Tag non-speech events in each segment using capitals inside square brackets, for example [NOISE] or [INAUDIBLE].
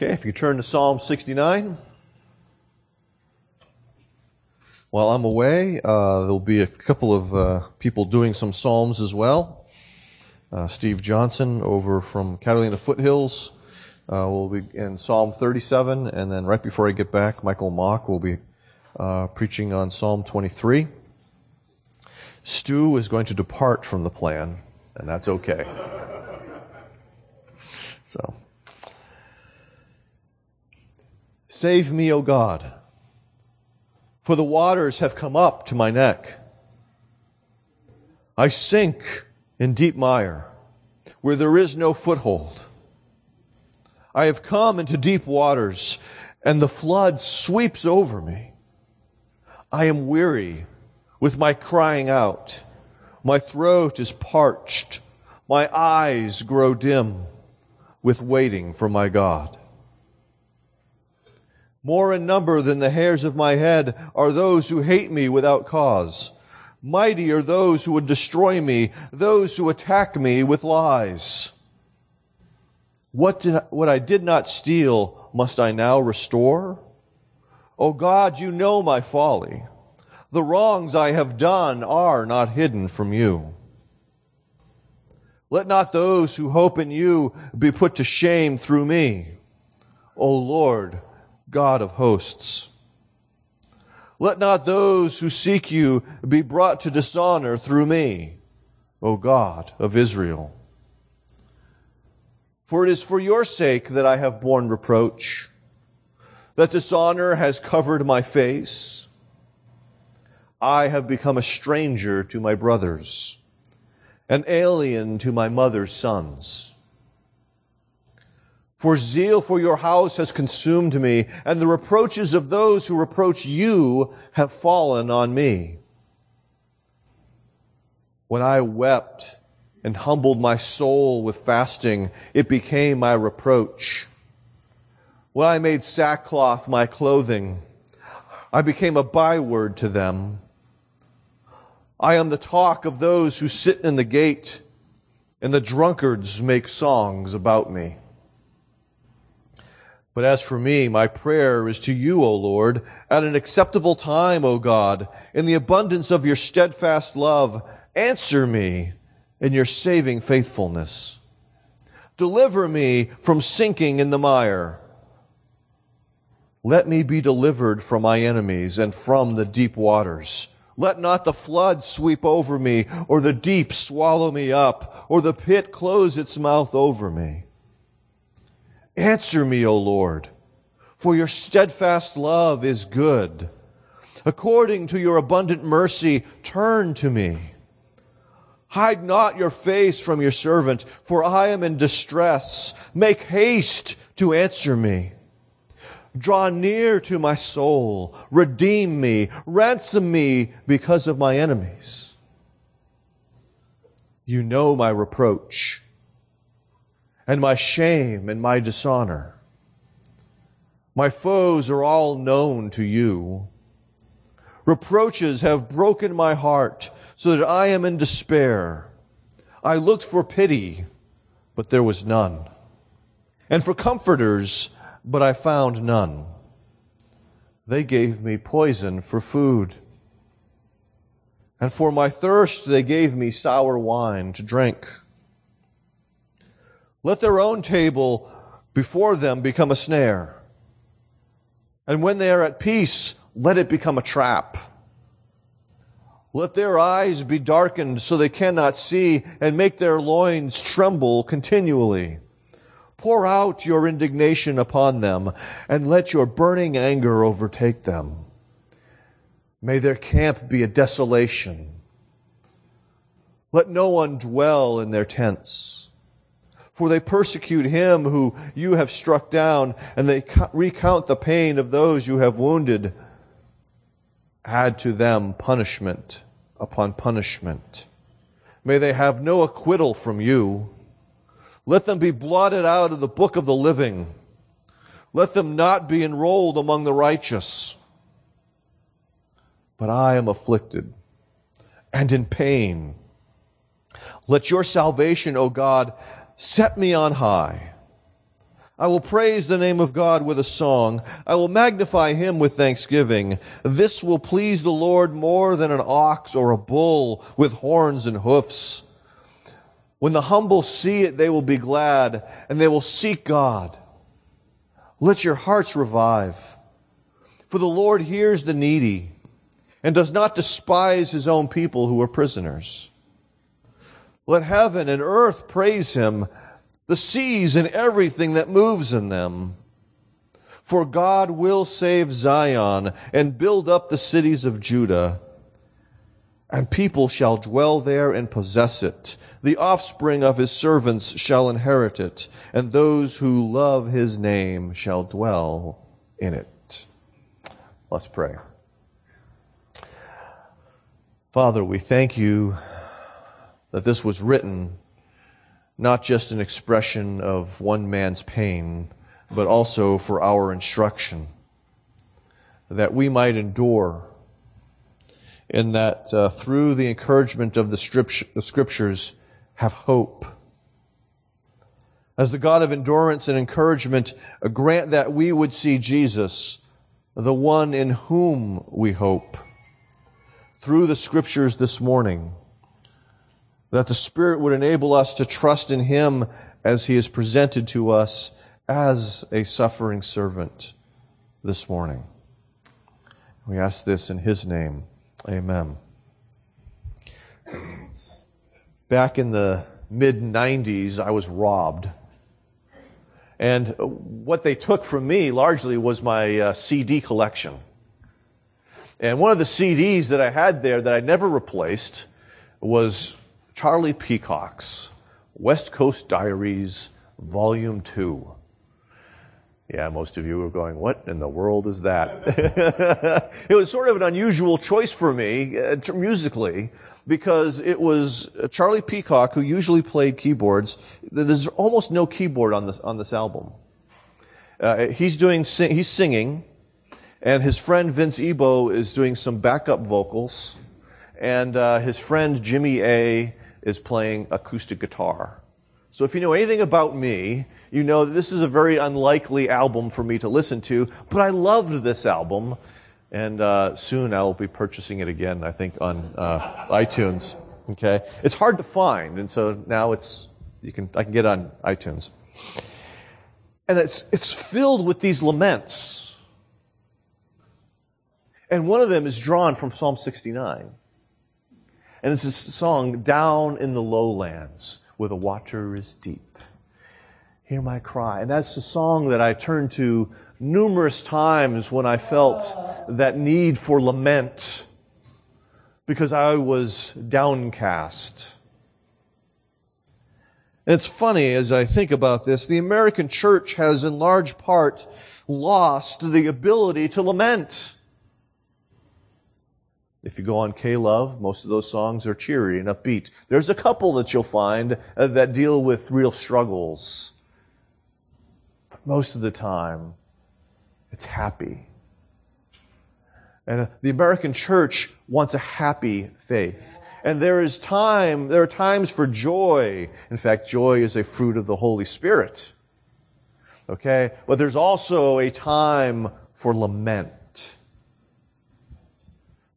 Okay, if you turn to Psalm 69. While I'm away, uh, there'll be a couple of uh, people doing some Psalms as well. Uh, Steve Johnson over from Catalina Foothills uh, will be in Psalm 37, and then right before I get back, Michael Mock will be uh, preaching on Psalm 23. Stu is going to depart from the plan, and that's okay. [LAUGHS] so. Save me, O God, for the waters have come up to my neck. I sink in deep mire where there is no foothold. I have come into deep waters and the flood sweeps over me. I am weary with my crying out. My throat is parched. My eyes grow dim with waiting for my God. More in number than the hairs of my head are those who hate me without cause. Mighty are those who would destroy me, those who attack me with lies. What, did, what I did not steal, must I now restore? O God, you know my folly. The wrongs I have done are not hidden from you. Let not those who hope in you be put to shame through me. O Lord, God of hosts. Let not those who seek you be brought to dishonor through me, O God of Israel. For it is for your sake that I have borne reproach, that dishonor has covered my face. I have become a stranger to my brothers, an alien to my mother's sons. For zeal for your house has consumed me, and the reproaches of those who reproach you have fallen on me. When I wept and humbled my soul with fasting, it became my reproach. When I made sackcloth my clothing, I became a byword to them. I am the talk of those who sit in the gate, and the drunkards make songs about me. But as for me, my prayer is to you, O Lord, at an acceptable time, O God, in the abundance of your steadfast love. Answer me in your saving faithfulness. Deliver me from sinking in the mire. Let me be delivered from my enemies and from the deep waters. Let not the flood sweep over me, or the deep swallow me up, or the pit close its mouth over me. Answer me, O Lord, for your steadfast love is good. According to your abundant mercy, turn to me. Hide not your face from your servant, for I am in distress. Make haste to answer me. Draw near to my soul. Redeem me. Ransom me because of my enemies. You know my reproach and my shame and my dishonor. My foes are all known to you. Reproaches have broken my heart so that I am in despair. I looked for pity, but there was none. And for comforters, but I found none. They gave me poison for food. And for my thirst, they gave me sour wine to drink. Let their own table before them become a snare. And when they are at peace, let it become a trap. Let their eyes be darkened so they cannot see and make their loins tremble continually. Pour out your indignation upon them and let your burning anger overtake them. May their camp be a desolation. Let no one dwell in their tents for they persecute him who you have struck down, and they recount the pain of those you have wounded. Add to them punishment upon punishment. May they have no acquittal from you. Let them be blotted out of the book of the living. Let them not be enrolled among the righteous. But I am afflicted and in pain. Let your salvation, O God, Set me on high. I will praise the name of God with a song. I will magnify him with thanksgiving. This will please the Lord more than an ox or a bull with horns and hoofs. When the humble see it, they will be glad and they will seek God. Let your hearts revive. For the Lord hears the needy and does not despise his own people who are prisoners. Let heaven and earth praise him the seas and everything that moves in them. For God will save Zion and build up the cities of Judah, and people shall dwell there and possess it. The offspring of his servants shall inherit it, and those who love his name shall dwell in it. Let's pray. Father, we thank you that this was written not just an expression of one man's pain, but also for our instruction, that we might endure, and that uh, through the encouragement of the, scriptures have hope. As the God of endurance and encouragement, uh, grant that we would see Jesus, the one in whom we hope, through the scriptures this morning that the Spirit would enable us to trust in Him as He is presented to us as a suffering servant this morning. We ask this in His name. Amen. Back in the mid 90s, I was robbed. And what they took from me largely was my uh, CD collection. And one of the CDs that I had there that I never replaced was Charlie Peacock's West Coast Diaries, Volume 2. Yeah, most of you are going, what in the world is that? [LAUGHS] it was sort of an unusual choice for me, uh, musically, because it was Charlie Peacock, who usually played keyboards. There's almost no keyboard on this, on this album. Uh, he's doing, he's singing, and his friend Vince Ebo is doing some backup vocals, and uh, his friend Jimmy A is playing acoustic guitar. So if you know anything about me, you know that this is a very unlikely album for me to listen to, but I loved this album, and uh, soon I will be purchasing it again, I think, on uh, iTunes. Okay? It's hard to find, and so now it's, you can, I can get on iTunes. And it's, it's filled with these laments. And one of them is drawn from Psalm 69. And it's a song, Down in the Lowlands, where the water is deep. Hear my cry. And that's a song that I turned to numerous times when I felt that need for lament because I was downcast. And it's funny as I think about this, the American church has in large part lost the ability to lament. If you go on K-Love, most of those songs are cheery and upbeat. There's a couple that you'll find uh, that deal with real struggles. But most of the time, it's happy. And uh, the American church wants a happy faith. And there is time, there are times for joy. In fact, joy is a fruit of the Holy Spirit. Okay? But there's also a time for lament.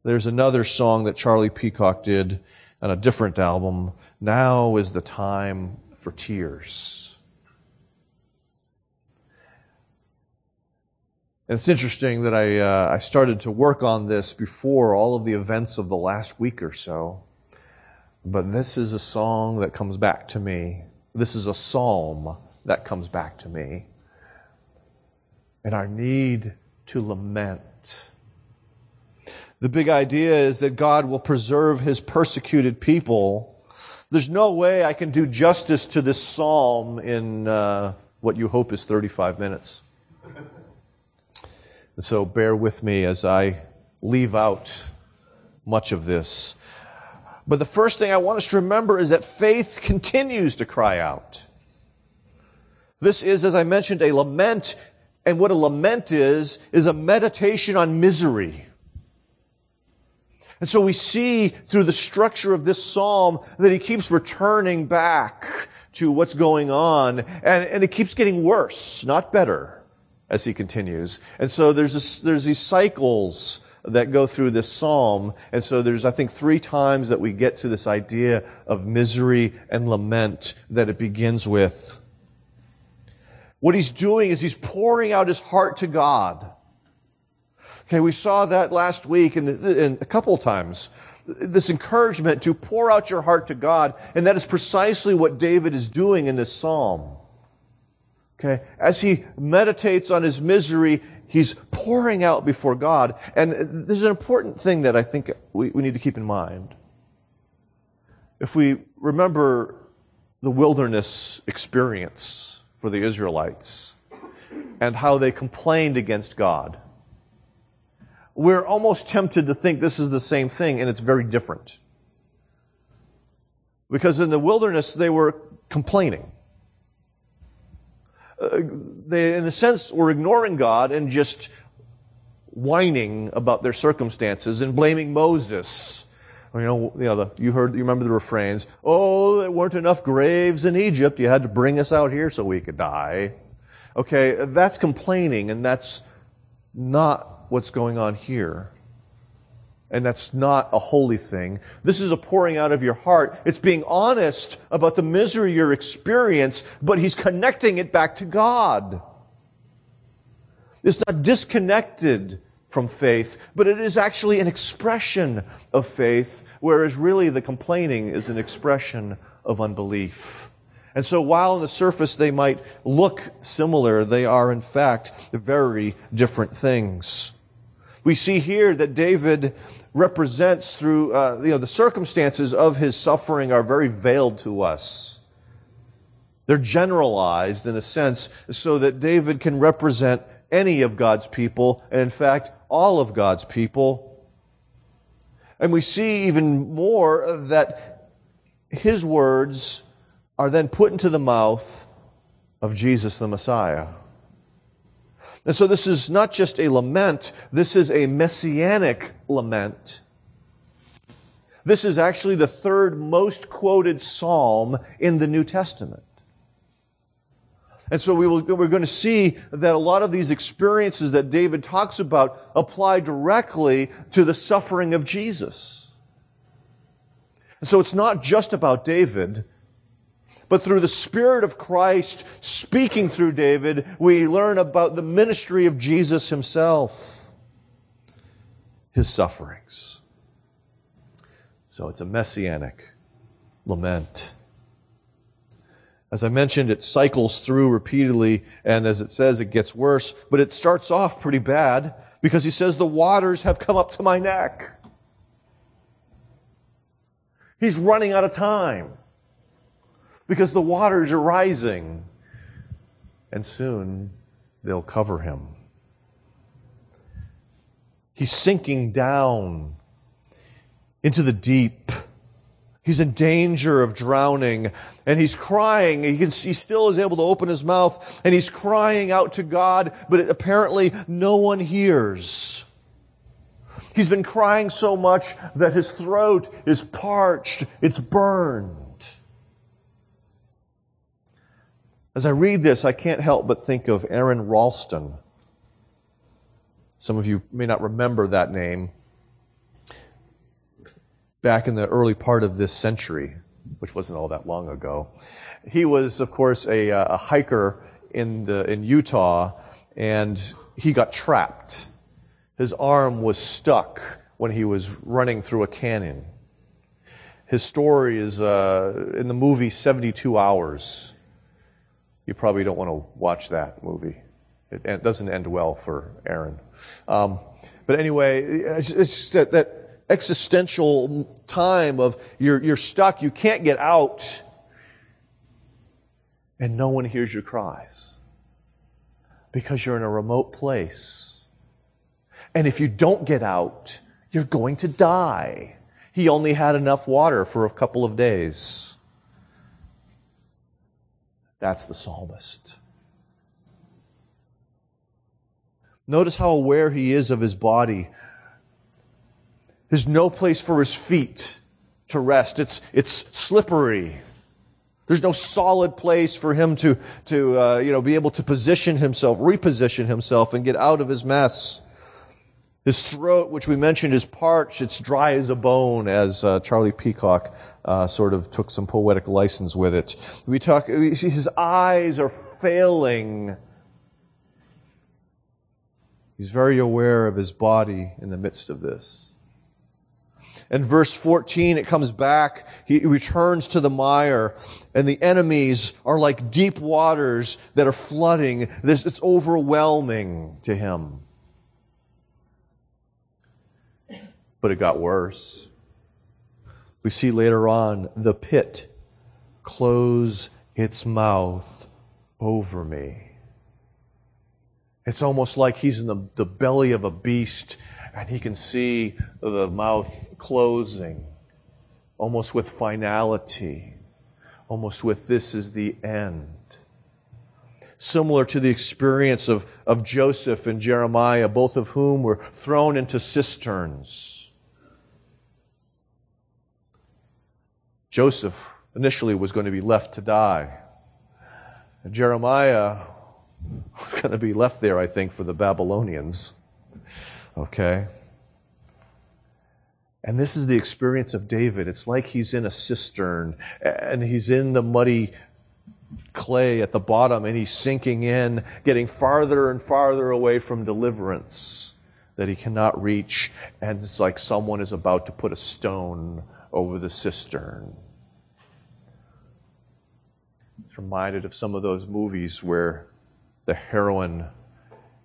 There's another song that Charlie Peacock did on a different album. Now is the time for tears. And it's interesting that I, uh, I started to work on this before all of the events of the last week or so. But this is a song that comes back to me. This is a psalm that comes back to me. And our need to lament the big idea is that God will preserve his persecuted people. There's no way I can do justice to this psalm in uh, what you hope is 35 minutes. And so bear with me as I leave out much of this. But the first thing I want us to remember is that faith continues to cry out. This is, as I mentioned, a lament. And what a lament is, is a meditation on misery. And so we see through the structure of this psalm that he keeps returning back to what's going on, and, and it keeps getting worse, not better, as he continues. And so there's this, there's these cycles that go through this psalm. And so there's, I think, three times that we get to this idea of misery and lament that it begins with. What he's doing is he's pouring out his heart to God. Okay, we saw that last week and, and a couple times. This encouragement to pour out your heart to God, and that is precisely what David is doing in this psalm. Okay, as he meditates on his misery, he's pouring out before God. And this is an important thing that I think we, we need to keep in mind. If we remember the wilderness experience for the Israelites and how they complained against God, we're almost tempted to think this is the same thing and it's very different. Because in the wilderness, they were complaining. Uh, they, in a sense, were ignoring God and just whining about their circumstances and blaming Moses. You know, you know, the, you heard, you remember the refrains. Oh, there weren't enough graves in Egypt. You had to bring us out here so we could die. Okay, that's complaining and that's not what's going on here. And that's not a holy thing. This is a pouring out of your heart. It's being honest about the misery you're experiencing, but he's connecting it back to God. It's not disconnected from faith, but it is actually an expression of faith, whereas really the complaining is an expression of unbelief. And so while on the surface they might look similar, they are in fact very different things. We see here that David represents through, uh, you know, the circumstances of his suffering are very veiled to us. They're generalized in a sense so that David can represent any of God's people, and in fact, all of God's people. And we see even more that his words are then put into the mouth of Jesus the Messiah. And so this is not just a lament, this is a messianic lament. This is actually the third most quoted psalm in the New Testament. And so we will, we're going to see that a lot of these experiences that David talks about apply directly to the suffering of Jesus. And so it's not just about David, but through the Spirit of Christ speaking through David, we learn about the ministry of Jesus himself, his sufferings. So it's a messianic lament. As I mentioned, it cycles through repeatedly, and as it says, it gets worse, but it starts off pretty bad because he says, The waters have come up to my neck. He's running out of time because the waters are rising. And soon they'll cover him. He's sinking down into the deep. He's in danger of drowning and he's crying. He, can, he still is able to open his mouth and he's crying out to God, but apparently no one hears. He's been crying so much that his throat is parched. It's burned. As I read this, I can't help but think of Aron Ralston. Some of you may not remember that name. Back in the early part of this century, which wasn't all that long ago, he was, of course, a, a hiker in, the, in Utah, and he got trapped. His arm was stuck when he was running through a canyon. His story is uh, in the movie 72 Hours you probably don't want to watch that movie. It, it doesn't end well for Aron. Um, but anyway, it's, it's that, that, existential time of you're, you're stuck, you can't get out, and no one hears your cries because you're in a remote place. And if you don't get out, you're going to die. He only had enough water for a couple of days. That's the psalmist. Notice how aware he is of his body. There's no place for his feet to rest. It's, it's slippery. There's no solid place for him to, to uh, you know, be able to position himself, reposition himself, and get out of his mess. His throat, which we mentioned, is parched. It's dry as a bone, as uh, Charlie Peacock uh, sort of took some poetic license with it. We talk. His eyes are failing. He's very aware of his body in the midst of this. In verse 14, it comes back. He returns to the mire, and the enemies are like deep waters that are flooding. This, it's overwhelming to him. But it got worse. We see later on the pit close its mouth over me. It's almost like he's in the, the belly of a beast and he can see the mouth closing, almost with finality, almost with this is the end. Similar to the experience of, of Joseph and Jeremiah, both of whom were thrown into cisterns. Joseph initially was going to be left to die. Jeremiah was going to be left there, I think, for the Babylonians. Okay? And this is the experience of David. It's like he's in a cistern and he's in the muddy clay at the bottom and he's sinking in, getting farther and farther away from deliverance that he cannot reach. And it's like someone is about to put a stone over the cistern. It's reminded of some of those movies where the heroine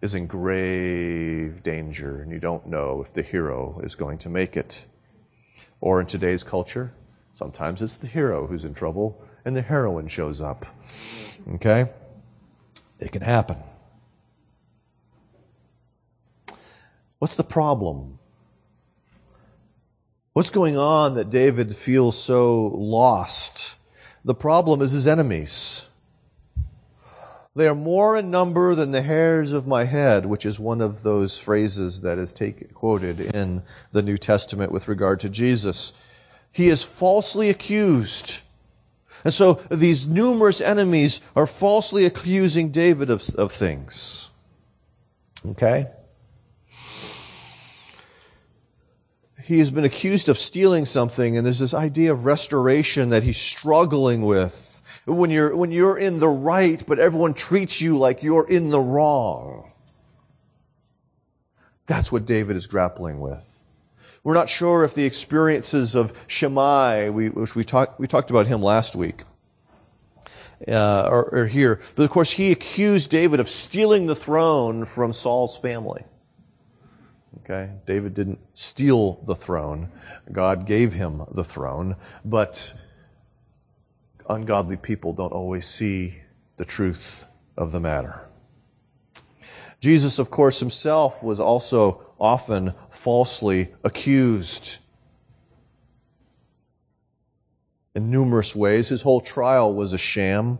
is in grave danger and you don't know if the hero is going to make it. Or in today's culture, sometimes it's the hero who's in trouble and the heroine shows up. Okay? It can happen. What's the problem? What's going on that David feels so lost? The problem is his enemies. They are more in number than the hairs of my head, which is one of those phrases that is take, quoted in the New Testament with regard to Jesus. He is falsely accused. And so these numerous enemies are falsely accusing David of, of things. Okay? He has been accused of stealing something, and there's this idea of restoration that he's struggling with when you're, when you're in the right, but everyone treats you like you're in the wrong. That's what David is grappling with. We're not sure if the experiences of Shimei, we, which we talked, we talked about him last week, uh, are, are here. But of course, he accused David of stealing the throne from Saul's family. Okay? David didn't steal the throne. God gave him the throne. But ungodly people don't always see the truth of the matter. Jesus, of course, himself was also often falsely accused. In numerous ways, his whole trial was a sham.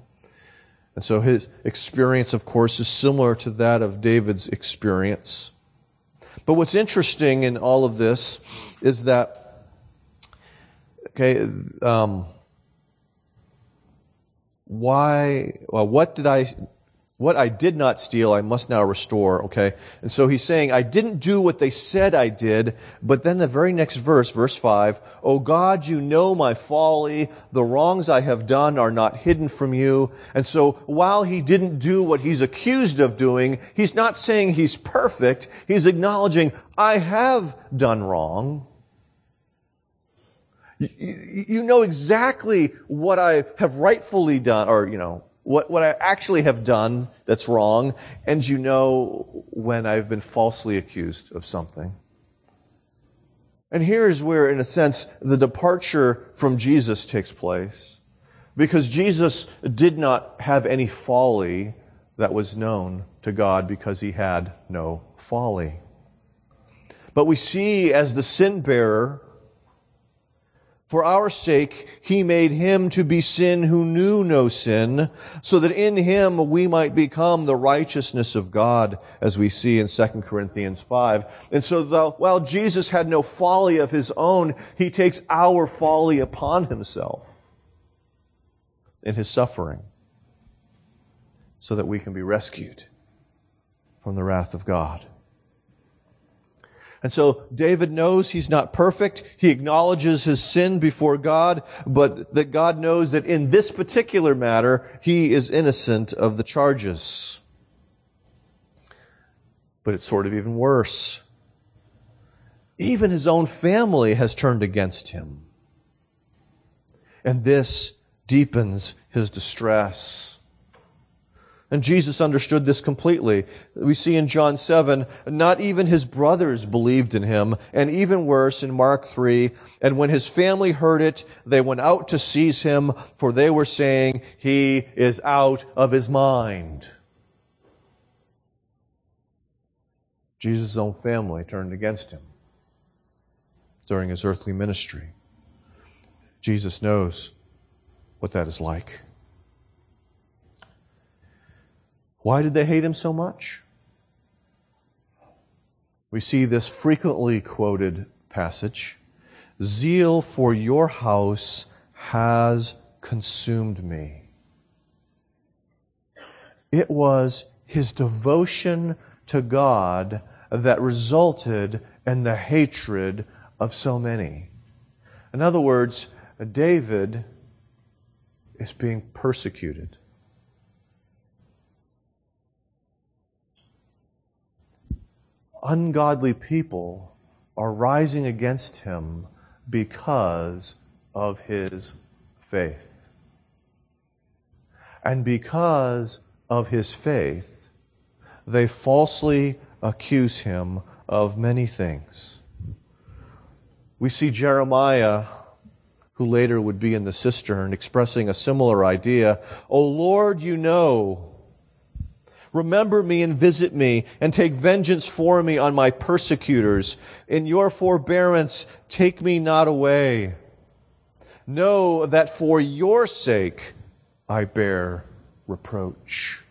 And so his experience, of course, is similar to that of David's experience. But what's interesting in all of this is that, okay, um, why, well, what did I, what I did not steal, I must now restore, okay? And so he's saying, I didn't do what they said I did, but then the very next verse, verse 5, Oh God, you know my folly, the wrongs I have done are not hidden from you. And so while he didn't do what he's accused of doing, he's not saying he's perfect, he's acknowledging, I have done wrong. You know exactly what I have rightfully done, or, you know, what, what I actually have done that's wrong, and you know when I've been falsely accused of something. And here's where, in a sense, the departure from Jesus takes place. Because Jesus did not have any folly that was known to God because he had no folly. But we see as the sin bearer, for our sake, he made him to be sin who knew no sin, so that in him we might become the righteousness of God, as we see in 2 Corinthians 5. And so the, while Jesus had no folly of his own, he takes our folly upon himself. in his suffering so that we can be rescued from the wrath of God. And so David knows he's not perfect. He acknowledges his sin before God, but that God knows that in this particular matter, he is innocent of the charges. But it's sort of even worse. Even his own family has turned against him. And this deepens his distress. And Jesus understood this completely. We see in John 7, not even his brothers believed in him. And even worse in Mark 3, and when his family heard it, they went out to seize him, for they were saying, he is out of his mind. Jesus' own family turned against him during his earthly ministry. Jesus knows what that is like. Why did they hate him so much? We see this frequently quoted passage Zeal for your house has consumed me. It was his devotion to God that resulted in the hatred of so many. In other words, David is being persecuted. Ungodly people are rising against him because of his faith. And because of his faith, they falsely accuse him of many things. We see Jeremiah, who later would be in the cistern, expressing a similar idea. O Lord, you know Remember me and visit me and take vengeance for me on my persecutors. In your forbearance, take me not away. Know that for your sake I bear reproach.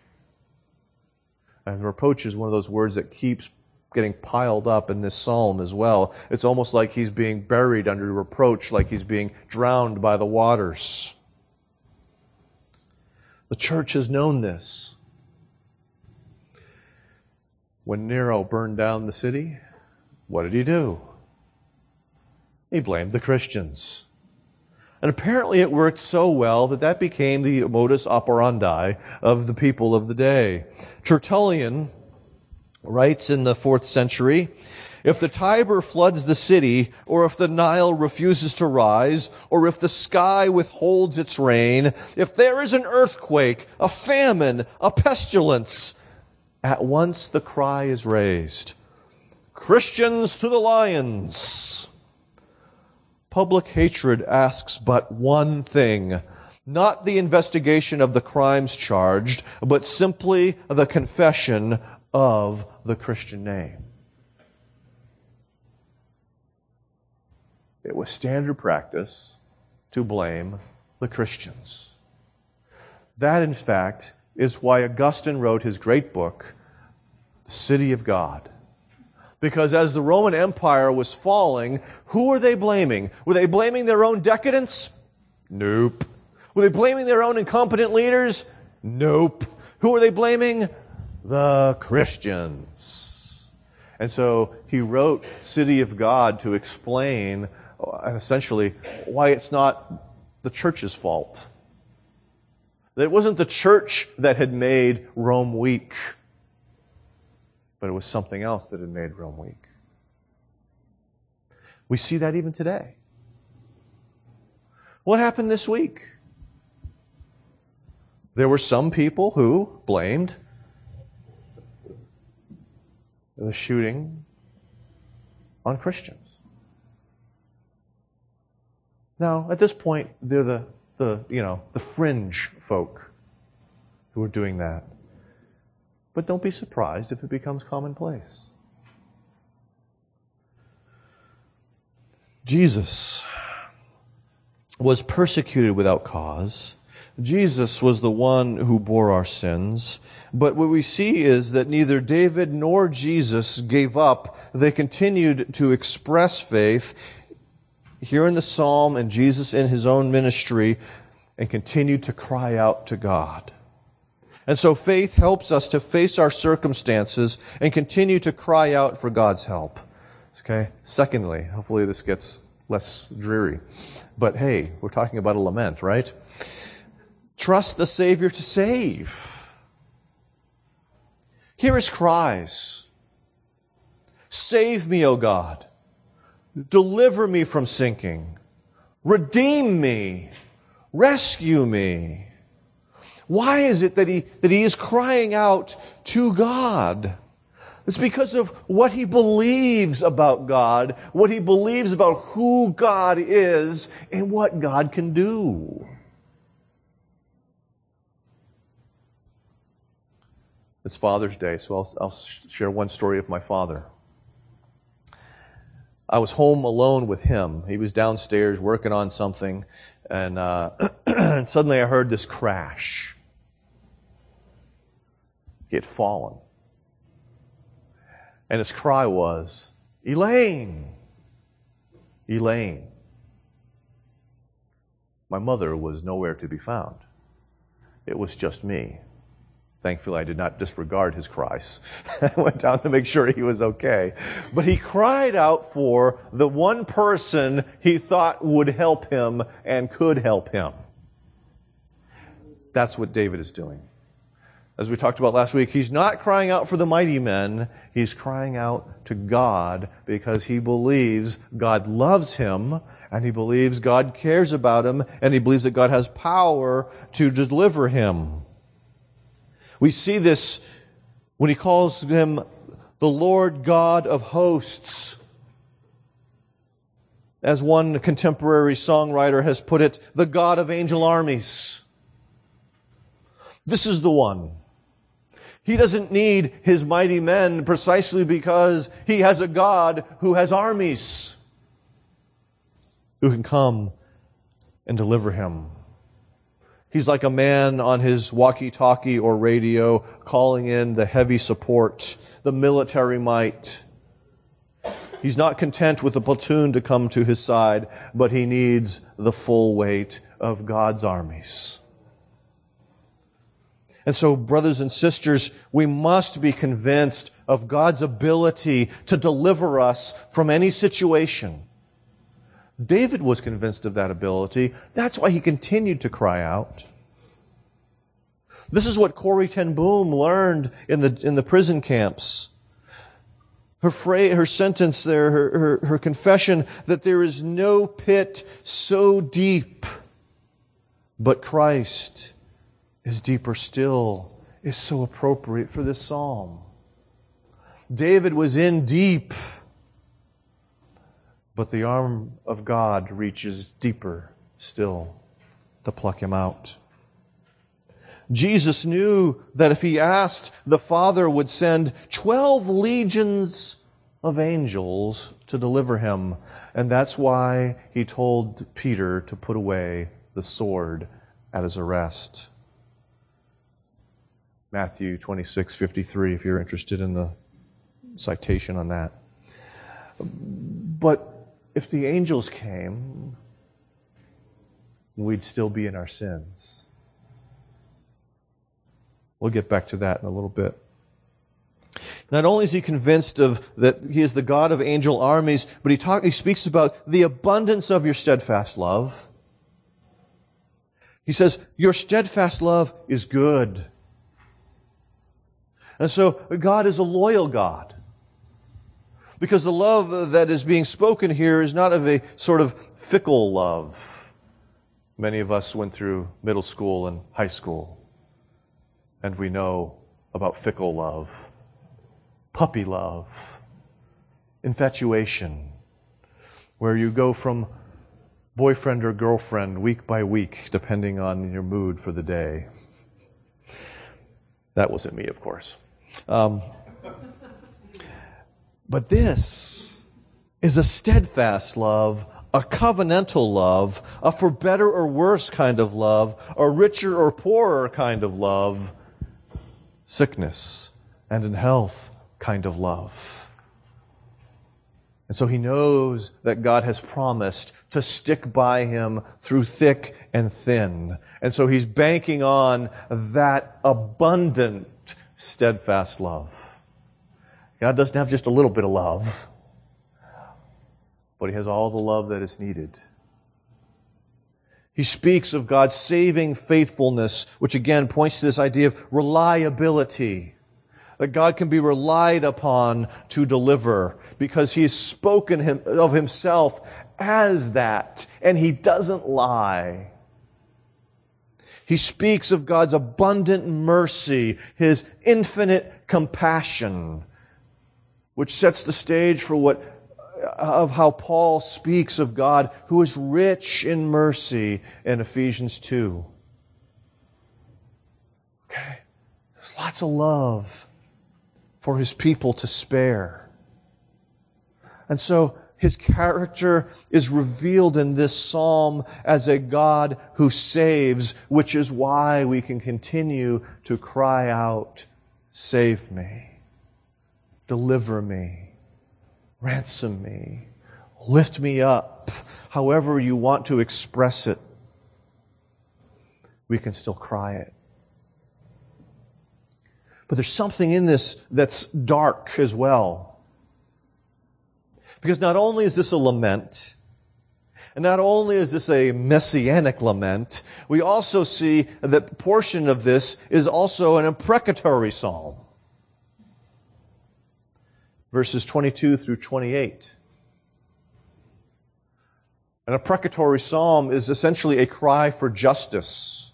And reproach is one of those words that keeps getting piled up in this psalm as well. It's almost like he's being buried under reproach, like he's being drowned by the waters. The church has known this. When Nero burned down the city, what did he do? He blamed the Christians. And apparently it worked so well that that became the modus operandi of the people of the day. Tertullian writes in the fourth century, if the Tiber floods the city, or if the Nile refuses to rise, or if the sky withholds its rain, if there is an earthquake, a famine, a pestilence, at once the cry is raised Christians to the lions! Public hatred asks but one thing not the investigation of the crimes charged, but simply the confession of the Christian name. It was standard practice to blame the Christians. That, in fact, is why Augustine wrote his great book, City of God. Because as the Roman Empire was falling, who were they blaming? Were they blaming their own decadence? Nope. Were they blaming their own incompetent leaders? Nope. Who were they blaming? The Christians. And so he wrote City of God to explain, uh, essentially, why it's not the church's fault that it wasn't the church that had made Rome weak, but it was something else that had made Rome weak. We see that even today. What happened this week? There were some people who blamed the shooting on Christians. Now, at this point, they're the the, you know, the fringe folk who are doing that. But don't be surprised if it becomes commonplace. Jesus was persecuted without cause. Jesus was the one who bore our sins. But what we see is that neither David nor Jesus gave up. They continued to express faith here in the psalm and Jesus in his own ministry, and continued to cry out to God. And so faith helps us to face our circumstances and continue to cry out for God's help. Okay? Secondly, hopefully this gets less dreary. But hey, we're talking about a lament, right? Trust the Savior to save. Hear his cries. Save me, O God. Deliver me from sinking. Redeem me. Rescue me. Why is it that he, that he is crying out to God? It's because of what he believes about God, what he believes about who God is, and what God can do. It's Father's Day, so I'll, I'll share one story of my father. I was home alone with him. He was downstairs working on something, and, uh, [CLEARS THROAT] and suddenly I heard this crash. He had fallen. And his cry was, Elaine! Elaine. My mother was nowhere to be found. It was just me. Thankfully, I did not disregard his cries. [LAUGHS] I went down to make sure he was okay. But he cried out for the one person he thought would help him and could help him. That's what David is doing as we talked about last week, he's not crying out for the mighty men. He's crying out to God because he believes God loves him and he believes God cares about him and he believes that God has power to deliver him. We see this when he calls him the Lord God of hosts. As one contemporary songwriter has put it, the God of angel armies. This is the one he doesn't need his mighty men precisely because he has a God who has armies who can come and deliver him. He's like a man on his walkie-talkie or radio calling in the heavy support, the military might. He's not content with a platoon to come to his side, but he needs the full weight of God's armies. And so, brothers and sisters, we must be convinced of God's ability to deliver us from any situation. David was convinced of that ability. That's why he continued to cry out. This is what Corrie ten Boom learned in the, in the prison camps. Her, her sentence there, her, her, her confession that there is no pit so deep but Christ is deeper still is so appropriate for this psalm. David was in deep, but the arm of God reaches deeper still to pluck him out. Jesus knew that if he asked, the Father would send 12 legions of angels to deliver him. And that's why he told Peter to put away the sword at his arrest. Matthew 26, 53, if you're interested in the citation on that. But if the angels came, we'd still be in our sins. We'll get back to that in a little bit. Not only is he convinced of that he is the God of angel armies, but he talk, he speaks about the abundance of your steadfast love. He says, your steadfast love is good. And so God is a loyal God. Because the love that is being spoken here is not of a sort of fickle love. Many of us went through middle school and high school, and we know about fickle love, puppy love, infatuation, where you go from boyfriend or girlfriend week by week, depending on your mood for the day. That wasn't me, of course. Um, but this is a steadfast love, a covenantal love, a for better or worse kind of love, a richer or poorer kind of love, sickness and in health kind of love. And so he knows that God has promised to stick by him through thick and thin. And so he's banking on that abundant, steadfast love. God doesn't have just a little bit of love, but he has all the love that is needed. He speaks of God's saving faithfulness, which again points to this idea of reliability. That God can be relied upon to deliver because he has spoken of himself as that and he doesn't lie. He speaks of God's abundant mercy, his infinite compassion, which sets the stage for what of how Paul speaks of God who is rich in mercy in Ephesians 2. Okay. There's lots of love for his people to spare. And so his character is revealed in this psalm as a God who saves, which is why we can continue to cry out, save me, deliver me ransom me, lift me up, however you want to express it, we can still cry it. But there's something in this that's dark as well. Because not only is this a lament, and not only is this a messianic lament, we also see that portion of this is also an imprecatory psalm verses 22 through 28. An imprecatory psalm is essentially a cry for justice,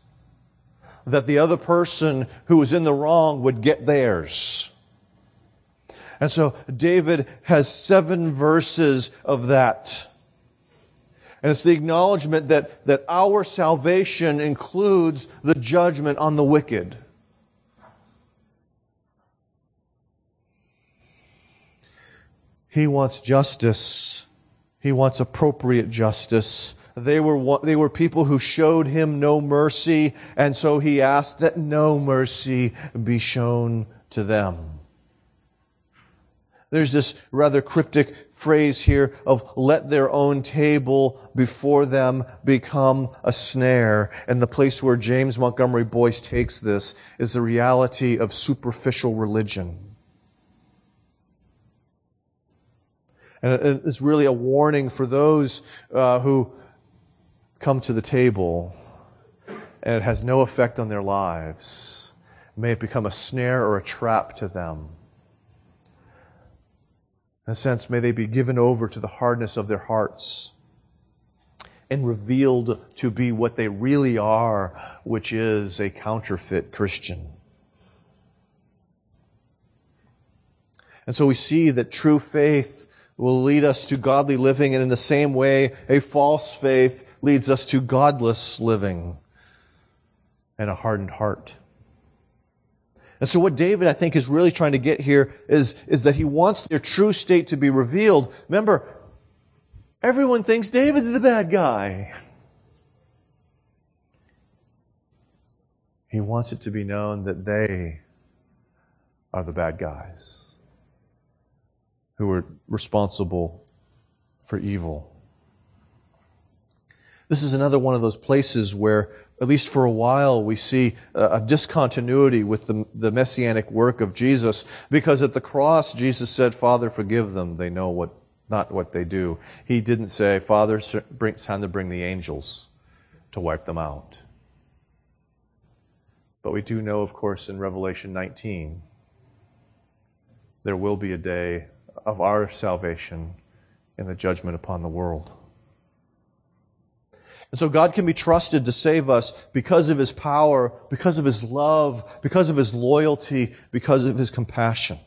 that the other person who is in the wrong would get theirs. And so David has seven verses of that. And it's the acknowledgement that, that our salvation includes the judgment on the wicked. He wants justice. He wants appropriate justice. They were, they were people who showed him no mercy, and so he asked that no mercy be shown to them. There's this rather cryptic phrase here of let their own table before them become a snare. And the place where James Montgomery Boice takes this is the reality of superficial religion. And it's really a warning for those uh, who come to the table and it has no effect on their lives. May it become a snare or a trap to them. In a sense, may they be given over to the hardness of their hearts and revealed to be what they really are, which is a counterfeit Christian. And so we see that true faith will lead us to godly living, and in the same way, a false faith leads us to godless living and a hardened heart. And so what David, I think, is really trying to get here is, is that he wants their true state to be revealed. Remember, everyone thinks David's the bad guy. He wants it to be known that they are the bad guys who are responsible for evil. This is another one of those places where, at least for a while, we see a discontinuity with the, the messianic work of Jesus, because at the cross, Jesus said, Father, forgive them. They know what, not what they do. He didn't say, Father, it's time to bring the angels to wipe them out. But we do know, of course, in Revelation 19, there will be a day of our salvation in the judgment upon the world. And so God can be trusted to save us because of His power, because of His love, because of His loyalty, because of His compassion.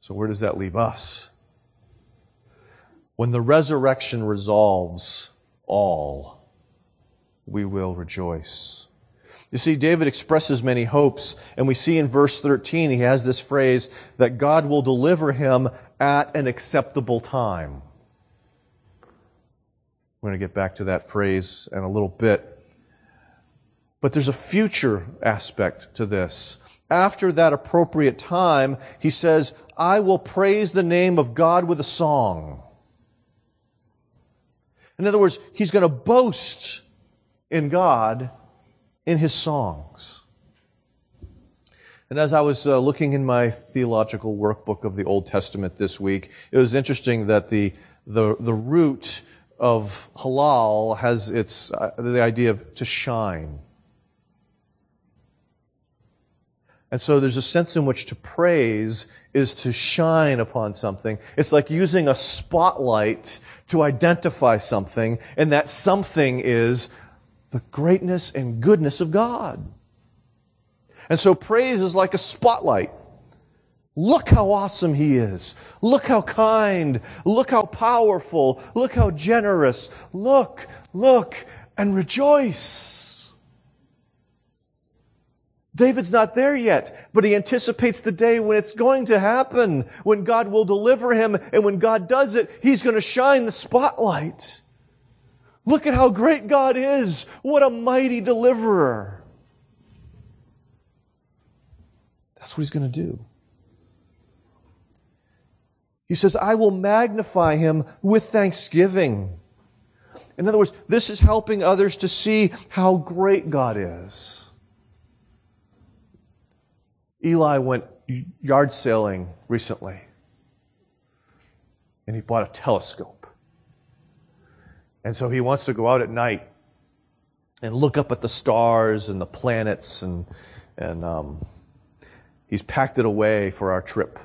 So where does that leave us? When the resurrection resolves all, we will rejoice. You see, David expresses many hopes, and we see in verse 13, he has this phrase that God will deliver him at an acceptable time. We're going to get back to that phrase in a little bit. But there's a future aspect to this. After that appropriate time, he says, I will praise the name of God with a song. In other words, he's going to boast in God in his songs. And as I was uh, looking in my theological wordbook of the Old Testament this week, it was interesting that the, the, the root of halal has its, uh, the idea of to shine. And so there's a sense in which to praise is to shine upon something. It's like using a spotlight to identify something, and that something is the greatness and goodness of God. And so praise is like a spotlight. Look how awesome he is. Look how kind. Look how powerful. Look how generous. Look, look, and rejoice. David's not there yet, but he anticipates the day when it's going to happen, when God will deliver him, and when God does it, he's going to shine the spotlight. Look at how great God is. What a mighty deliverer. That's what he's going to do. He says, I will magnify him with thanksgiving. In other words, this is helping others to see how great God is. Eli went yard sailing recently, and he bought a telescope. And so he wants to go out at night and look up at the stars and the planets, and, and um, he's packed it away for our trip.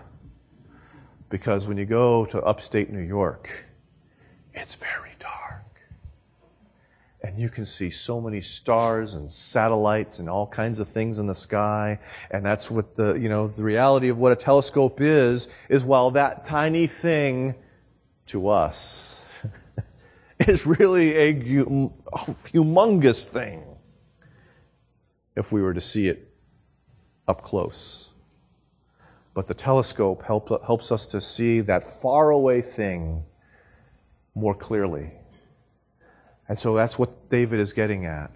Because when you go to upstate New York, it's very dark. and you can see so many stars and satellites and all kinds of things in the sky. And that's what the, you know, the reality of what a telescope is, is while that tiny thing to us [LAUGHS] is really a humongous thing if we were to see it up close. But the telescope help, helps us to see that faraway thing more clearly. And so that's what David is getting at.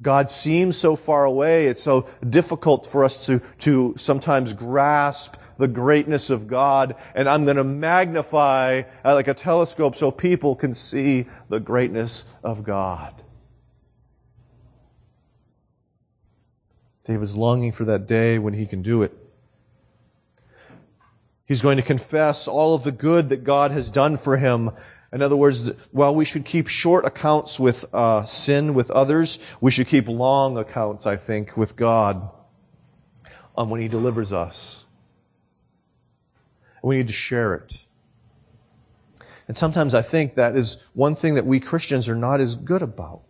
God seems so far away. It's so difficult for us to, to sometimes grasp the greatness of God. And I'm going to magnify uh, like a telescope so people can see the greatness of God. David's longing for that day when he can do it. He's going to confess all of the good that God has done for him in other words, while we should keep short accounts with uh, sin with others, we should keep long accounts, I think, with God on when He delivers us. We need to share it. And sometimes I think that is one thing that we Christians are not as good about.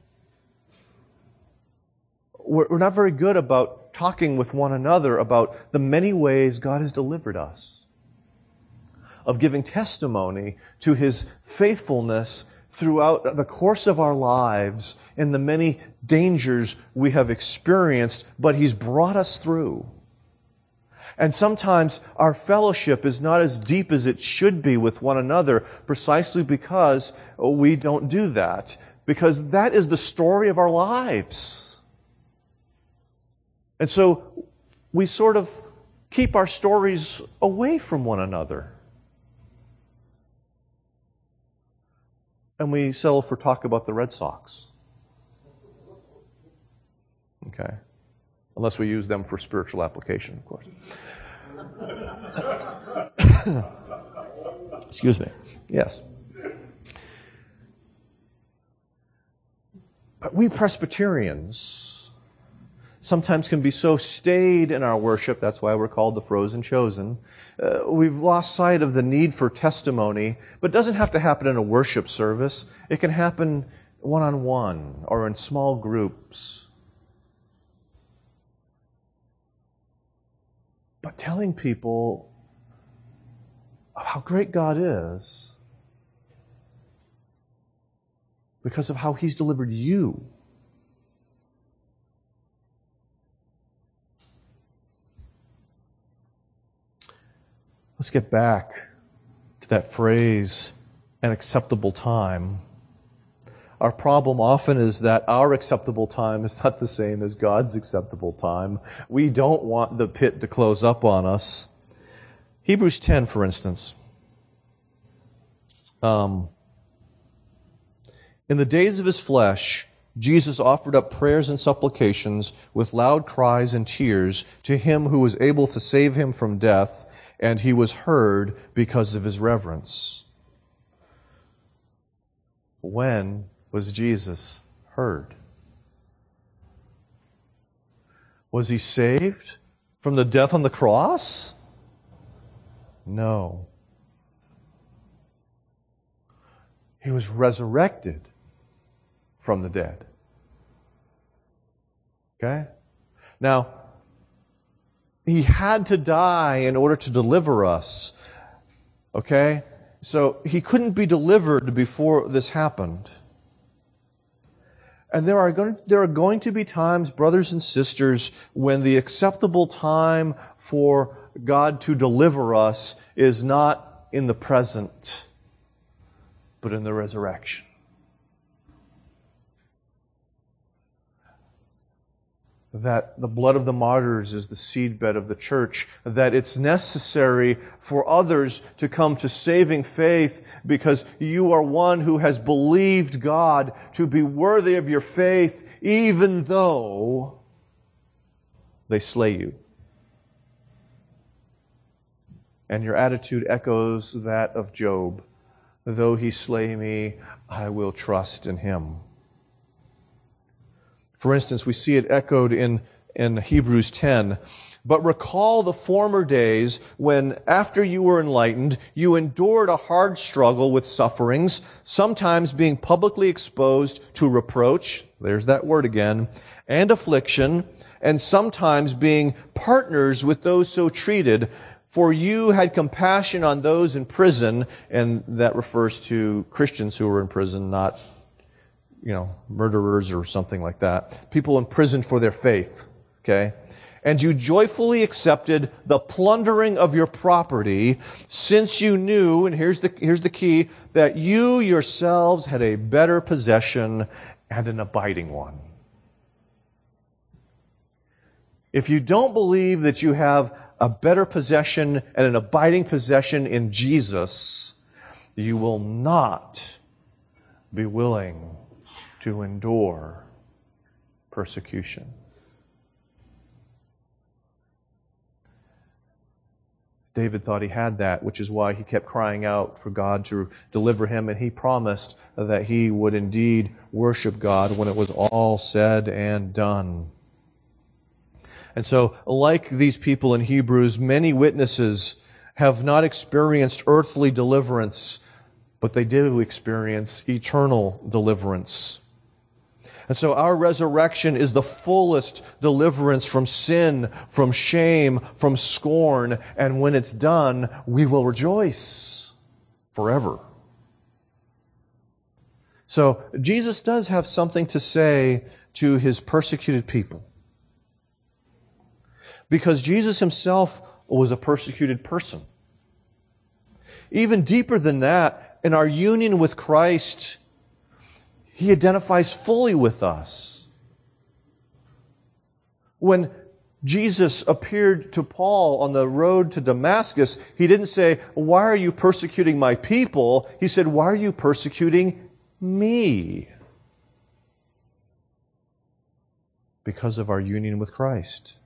We're not very good about talking with one another about the many ways God has delivered us of giving testimony to his faithfulness throughout the course of our lives in the many dangers we have experienced, but he's brought us through. And sometimes our fellowship is not as deep as it should be with one another precisely because we don't do that. Because that is the story of our lives. And so we sort of keep our stories away from one another. And we settle for talk about the Red Sox. Okay. Unless we use them for spiritual application, of course. [COUGHS] Excuse me. Yes. But we Presbyterians, sometimes can be so staid in our worship, that's why we're called the frozen chosen. Uh, we've lost sight of the need for testimony, but it doesn't have to happen in a worship service. It can happen one on one or in small groups. But telling people how great God is because of how He's delivered you Let's get back to that phrase, an acceptable time. Our problem often is that our acceptable time is not the same as God's acceptable time. We don't want the pit to close up on us. Hebrews 10, for instance. Um, in the days of his flesh, Jesus offered up prayers and supplications with loud cries and tears to him who was able to save him from death, and he was heard because of his reverence. When was Jesus heard? Was he saved from the death on the cross? No. He was resurrected from the dead. Okay? Now, he had to die in order to deliver us. Okay? So he couldn't be delivered before this happened. And there are, going, there are going to be times, brothers and sisters, when the acceptable time for God to deliver us is not in the present, but in the resurrection. That the blood of the martyrs is the seedbed of the church, that it's necessary for others to come to saving faith because you are one who has believed God to be worthy of your faith, even though they slay you. And your attitude echoes that of Job. Though he slay me, I will trust in him. For instance, we see it echoed in, in Hebrews 10. But recall the former days when, after you were enlightened, you endured a hard struggle with sufferings, sometimes being publicly exposed to reproach, there's that word again, and affliction, and sometimes being partners with those so treated, for you had compassion on those in prison, and that refers to Christians who were in prison, not you know, murderers or something like that. People imprisoned for their faith. Okay? And you joyfully accepted the plundering of your property since you knew, and here's the, here's the key, that you yourselves had a better possession and an abiding one. If you don't believe that you have a better possession and an abiding possession in Jesus, you will not be willing to endure persecution. David thought he had that, which is why he kept crying out for God to deliver him, and he promised that he would indeed worship God when it was all said and done. And so, like these people in Hebrews, many witnesses have not experienced earthly deliverance, but they do experience eternal deliverance. And so our resurrection is the fullest deliverance from sin, from shame, from scorn. And when it's done, we will rejoice forever. So Jesus does have something to say to his persecuted people. Because Jesus himself was a persecuted person. Even deeper than that, in our union with Christ, he identifies fully with us. When Jesus appeared to Paul on the road to Damascus, he didn't say, Why are you persecuting my people? He said, Why are you persecuting me? Because of our union with Christ.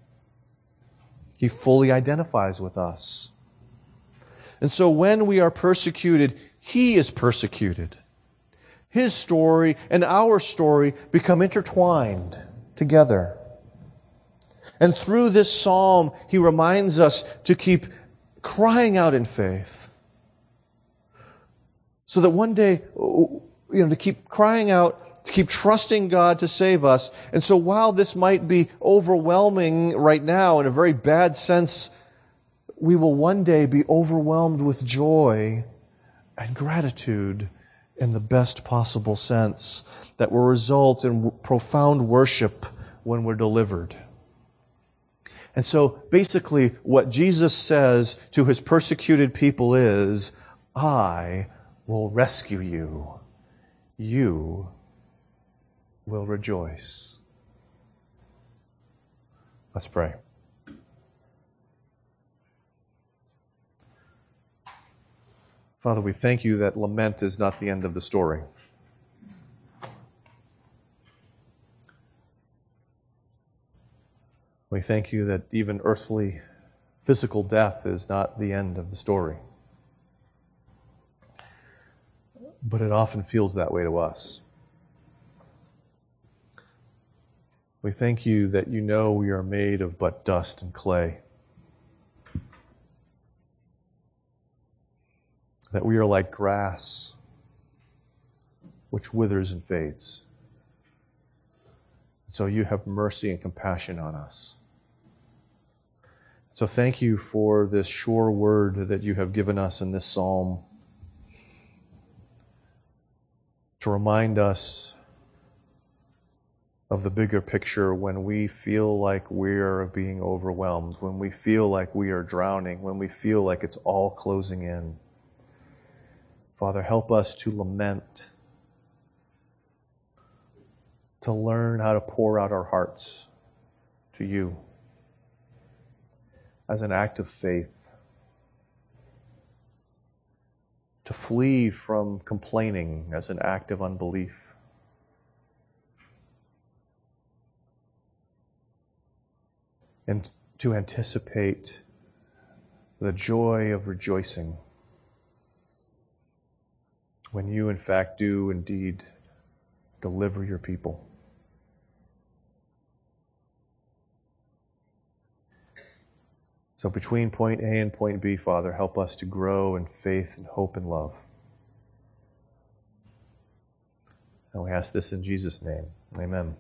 He fully identifies with us. And so when we are persecuted, He is persecuted his story and our story become intertwined together. And through this psalm, he reminds us to keep crying out in faith. So that one day, you know, to keep crying out, to keep trusting God to save us. And so while this might be overwhelming right now in a very bad sense, we will one day be overwhelmed with joy and gratitude in the best possible sense that will result in profound worship when we're delivered. And so basically what Jesus says to his persecuted people is, I will rescue you. You will rejoice. Let's pray. Father, we thank you that lament is not the end of the story. We thank you that even earthly, physical death is not the end of the story. But it often feels that way to us. We thank you that you know we are made of but dust and clay. That we are like grass which withers and fades. So you have mercy and compassion on us. So thank you for this sure word that you have given us in this psalm to remind us of the bigger picture when we feel like we're being overwhelmed, when we feel like we are drowning, when we feel like it's all closing in. Father, help us to lament, to learn how to pour out our hearts to you as an act of faith, to flee from complaining as an act of unbelief. and to anticipate the joy of rejoicing when you, in fact, do indeed deliver your people. So, between point A and point B, Father, help us to grow in faith and hope and love. And we ask this in Jesus' name. Amen.